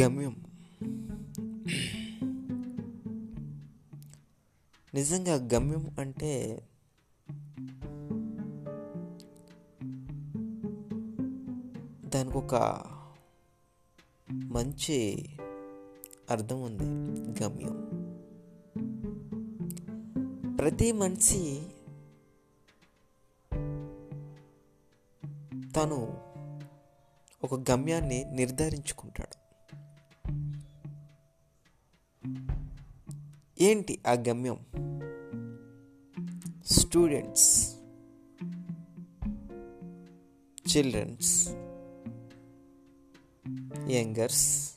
గమ్యం. నిజంగా గమ్యం అంటే దానికి ఒక మంచి అర్థం ఉంది గమ్యం. ప్రతి మనిషి తను ఒక గమ్యాన్ని నిర్ధారించుకుంటాడు. ఏంటి ఆ గమ్యం? స్టూడెంట్స్ చిల్డ్రన్స్ యంగర్స్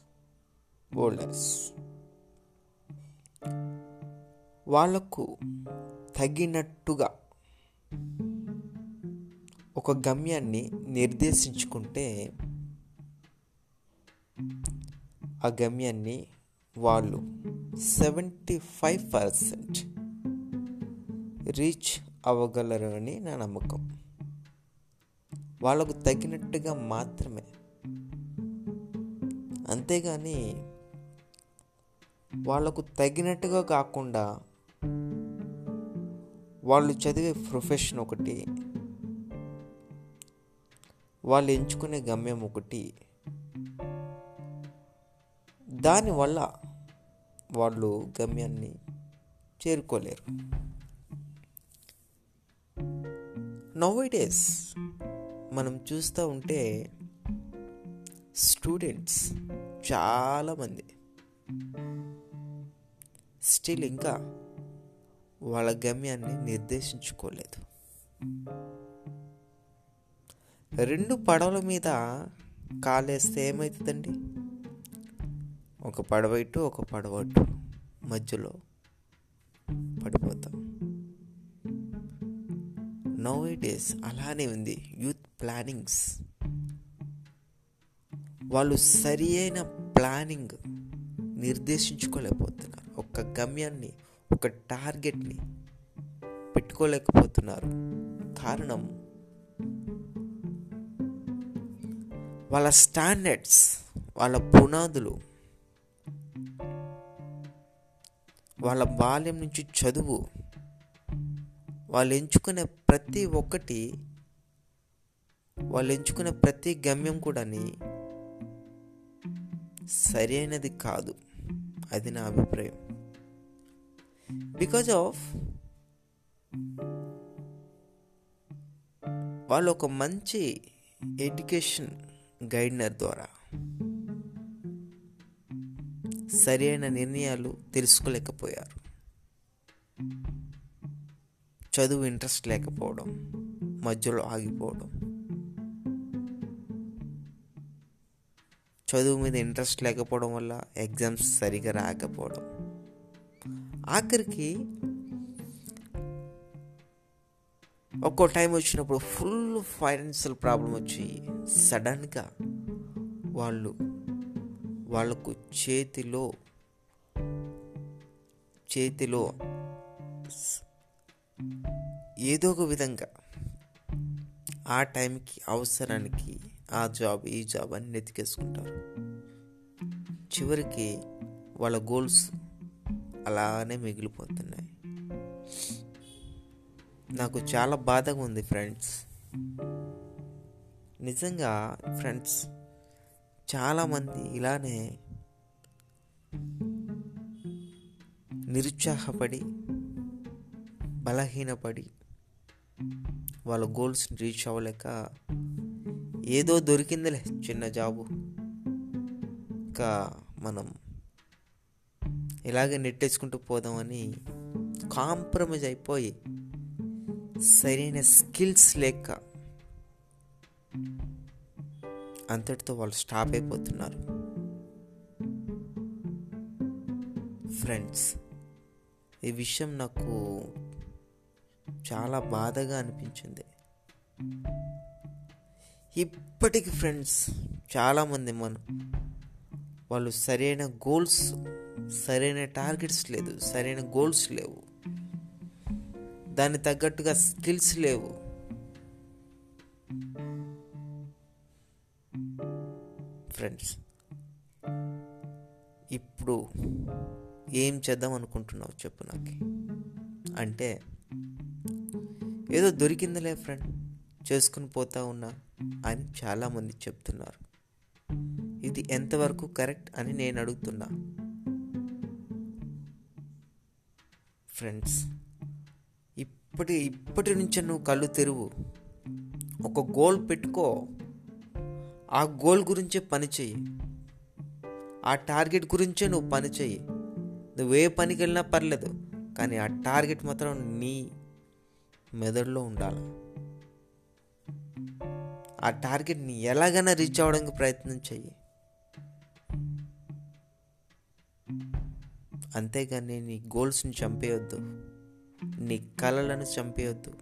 ఓల్డర్స్ వాళ్ళకు తగినట్టుగా ఒక గమ్యాన్ని నిర్దేశించుకుంటే ఆ గమ్యాన్ని వాళ్ళు సెవెంటీ ఫైవ్ పర్సెంట్ రీచ్ అవ్వగలరు అని నా నమ్మకం. వాళ్ళకు తగినట్టుగా మాత్రమే. అంతేగాని వాళ్ళకు తగినట్టుగా కాకుండా వాళ్ళు చదివే ప్రొఫెషన్ ఒకటి వాళ్ళు ఎంచుకునే గమ్యం ఒకటి దానివల్ల వాళ్ళు గమ్యాన్ని చేరుకోలేరు. డేస్ మనం చూస్తూ ఉంటే స్టూడెంట్స్ చాలామంది స్టిల్ ఇంకా వాళ్ళ గమ్యాన్ని నిర్దేశించుకోలేదు. రెండు పడవల మీద కాలేస్తే ఏమవుతుందండి ఒక పడవ ఇటు ఒక పడవ అటు మధ్యలో పడిపోతాం. నో డేస్ అలానే ఉంది. Youth plannings. వాళ్ళు సరి అయిన ప్లానింగ్ నిర్దేశించుకోలేకపోతున్నారు. ఒక గమ్యాన్ని ఒక టార్గెట్ని పెట్టుకోలేకపోతున్నారు. కారణం? వాళ్ళ స్టాండర్డ్స్ వాళ్ళ పునాదులు వాళ్ళ బాల్యం నుంచి చదువు వాళ్ళు ఎంచుకునే ప్రతి ఒక్కటి వాళ్ళు ఎంచుకునే ప్రతి గమ్యం కూడాని సరైనది కాదు. అది నా అభిప్రాయం. బికాజ్ ఆఫ్ వాళ్ళు ఒక మంచి ఎడ్యుకేషన్ గైడ్నర్ ద్వారా సరైన నిర్ణయాలు తెలుసుకోలేకపోయారు. చదువు ఇంట్రెస్ట్ లేకపోవడం మధ్యలో ఆగిపోవడం. చదువు మీద ఇంట్రెస్ట్ లేకపోవడం వల్ల ఎగ్జామ్స్ సరిగా రాకపోవడం. ఆఖరికి ఒక్కో టైం వచ్చినప్పుడు ఫుల్ ఫైనాన్షియల్ ప్రాబ్లం వచ్చి సడన్గా వాళ్ళు వాళ్ళకు చేతిలో చేతిలో ఏదో ఒక విధంగా ఆ టైంకి అవసరానికి ఆ జాబ్ ఈ జాబ్ అని ఎతికేసుకుంటారు చివరికి వాళ్ళ గోల్స్ అలానే మిగిలిపోతున్నాయి. నాకు చాలా బాధగా ఉంది ఫ్రెండ్స్. నిజంగా ఫ్రెండ్స్ చాలామంది ఇలానే నిరుత్సాహపడి బలహీనపడి వాళ్ళ గోల్స్ని రీచ్ అవ్వలేక ఏదో దొరికిందిలే చిన్న జాబు ఇంకా మనం ఇలాగే నెట్టేసుకుంటూ పోదామని కాంప్రమైజ్ అయిపోయి సరైన స్కిల్స్ లేక అంతటితో వాళ్ళు స్టాప్ అయిపోతున్నారు. ఫ్రెండ్స్ ఈ విషయం నాకు చాలా బాధగా అనిపించింది. ఇప్పటికి ఫ్రెండ్స్ చాలామంది మనం వాళ్ళు సరైన గోల్స్ సరైన టార్గెట్స్ లేదు సరైన గోల్స్ లేవు. దానికి తగ్గట్టుగా స్కిల్స్ లేవు. ఫ్రెండ్స్ ఇప్పుడు ఏం చేద్దాం అనుకుంటున్నావు చెప్పు నాకు. అంటే ఏదో దొరికిందిలే ఫ్రెండ్ చేసుకుని పోతా ఉన్నా అని చాలామంది చెప్తున్నారు. ఇది ఎంతవరకు కరెక్ట్ అని నేను అడుగుతున్నా. ఫ్రెండ్స్ ఇప్పటి ఇప్పటి నుంచే నువ్వు కళ్ళు తెరువు. ఒక గోల్ పెట్టుకో. ఆ గోల్ గురించే పని చెయ్యి. ఆ టార్గెట్ గురించే నువ్వు పని చెయ్యి. నువ్వు ఏ పనికి వెళ్ళినా పర్లేదు కానీ ఆ టార్గెట్ మాత్రం నీ మెదడులో ఉండాలి. ఆ టార్గెట్ని ఎలాగైనా రీచ్ అవ్వడానికి ప్రయత్నం చెయ్యి. అంతేగాని నీ గోల్స్ని చంపేయొద్దు. నీ కళలను చంపేయొద్దు.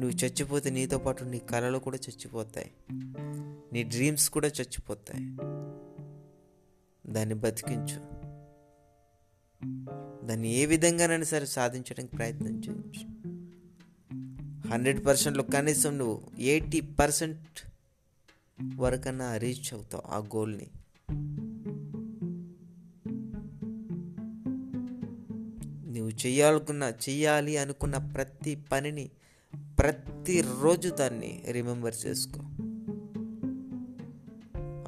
నువ్వు చచ్చిపోతే నీతో పాటు నీ కళలు కూడా చచ్చిపోతాయి. నీ డ్రీమ్స్ కూడా చచ్చిపోతాయి. దాన్ని బతికించు. దాన్ని ఏ విధంగానైనా సరే సాధించడానికి ప్రయత్నం చేయించు. హండ్రెడ్ పర్సెంట్లో కనీసం నువ్వు ఎయిటీ పర్సెంట్ వరకన్నా రీచ్ అవుతావు ఆ గోల్ని నువ్వు చేయాలనుకున్న చెయ్యాలి అనుకున్న ప్రతి పనిని ప్రతిరోజు దాన్ని రిమెంబర్ చేసుకో.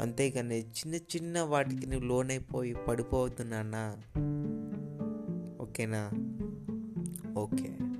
అంతేగాని చిన్న చిన్న వాటికి నువ్వు లోనైపోయి పడిపోతున్నానా ఓకేనా? ఓకే.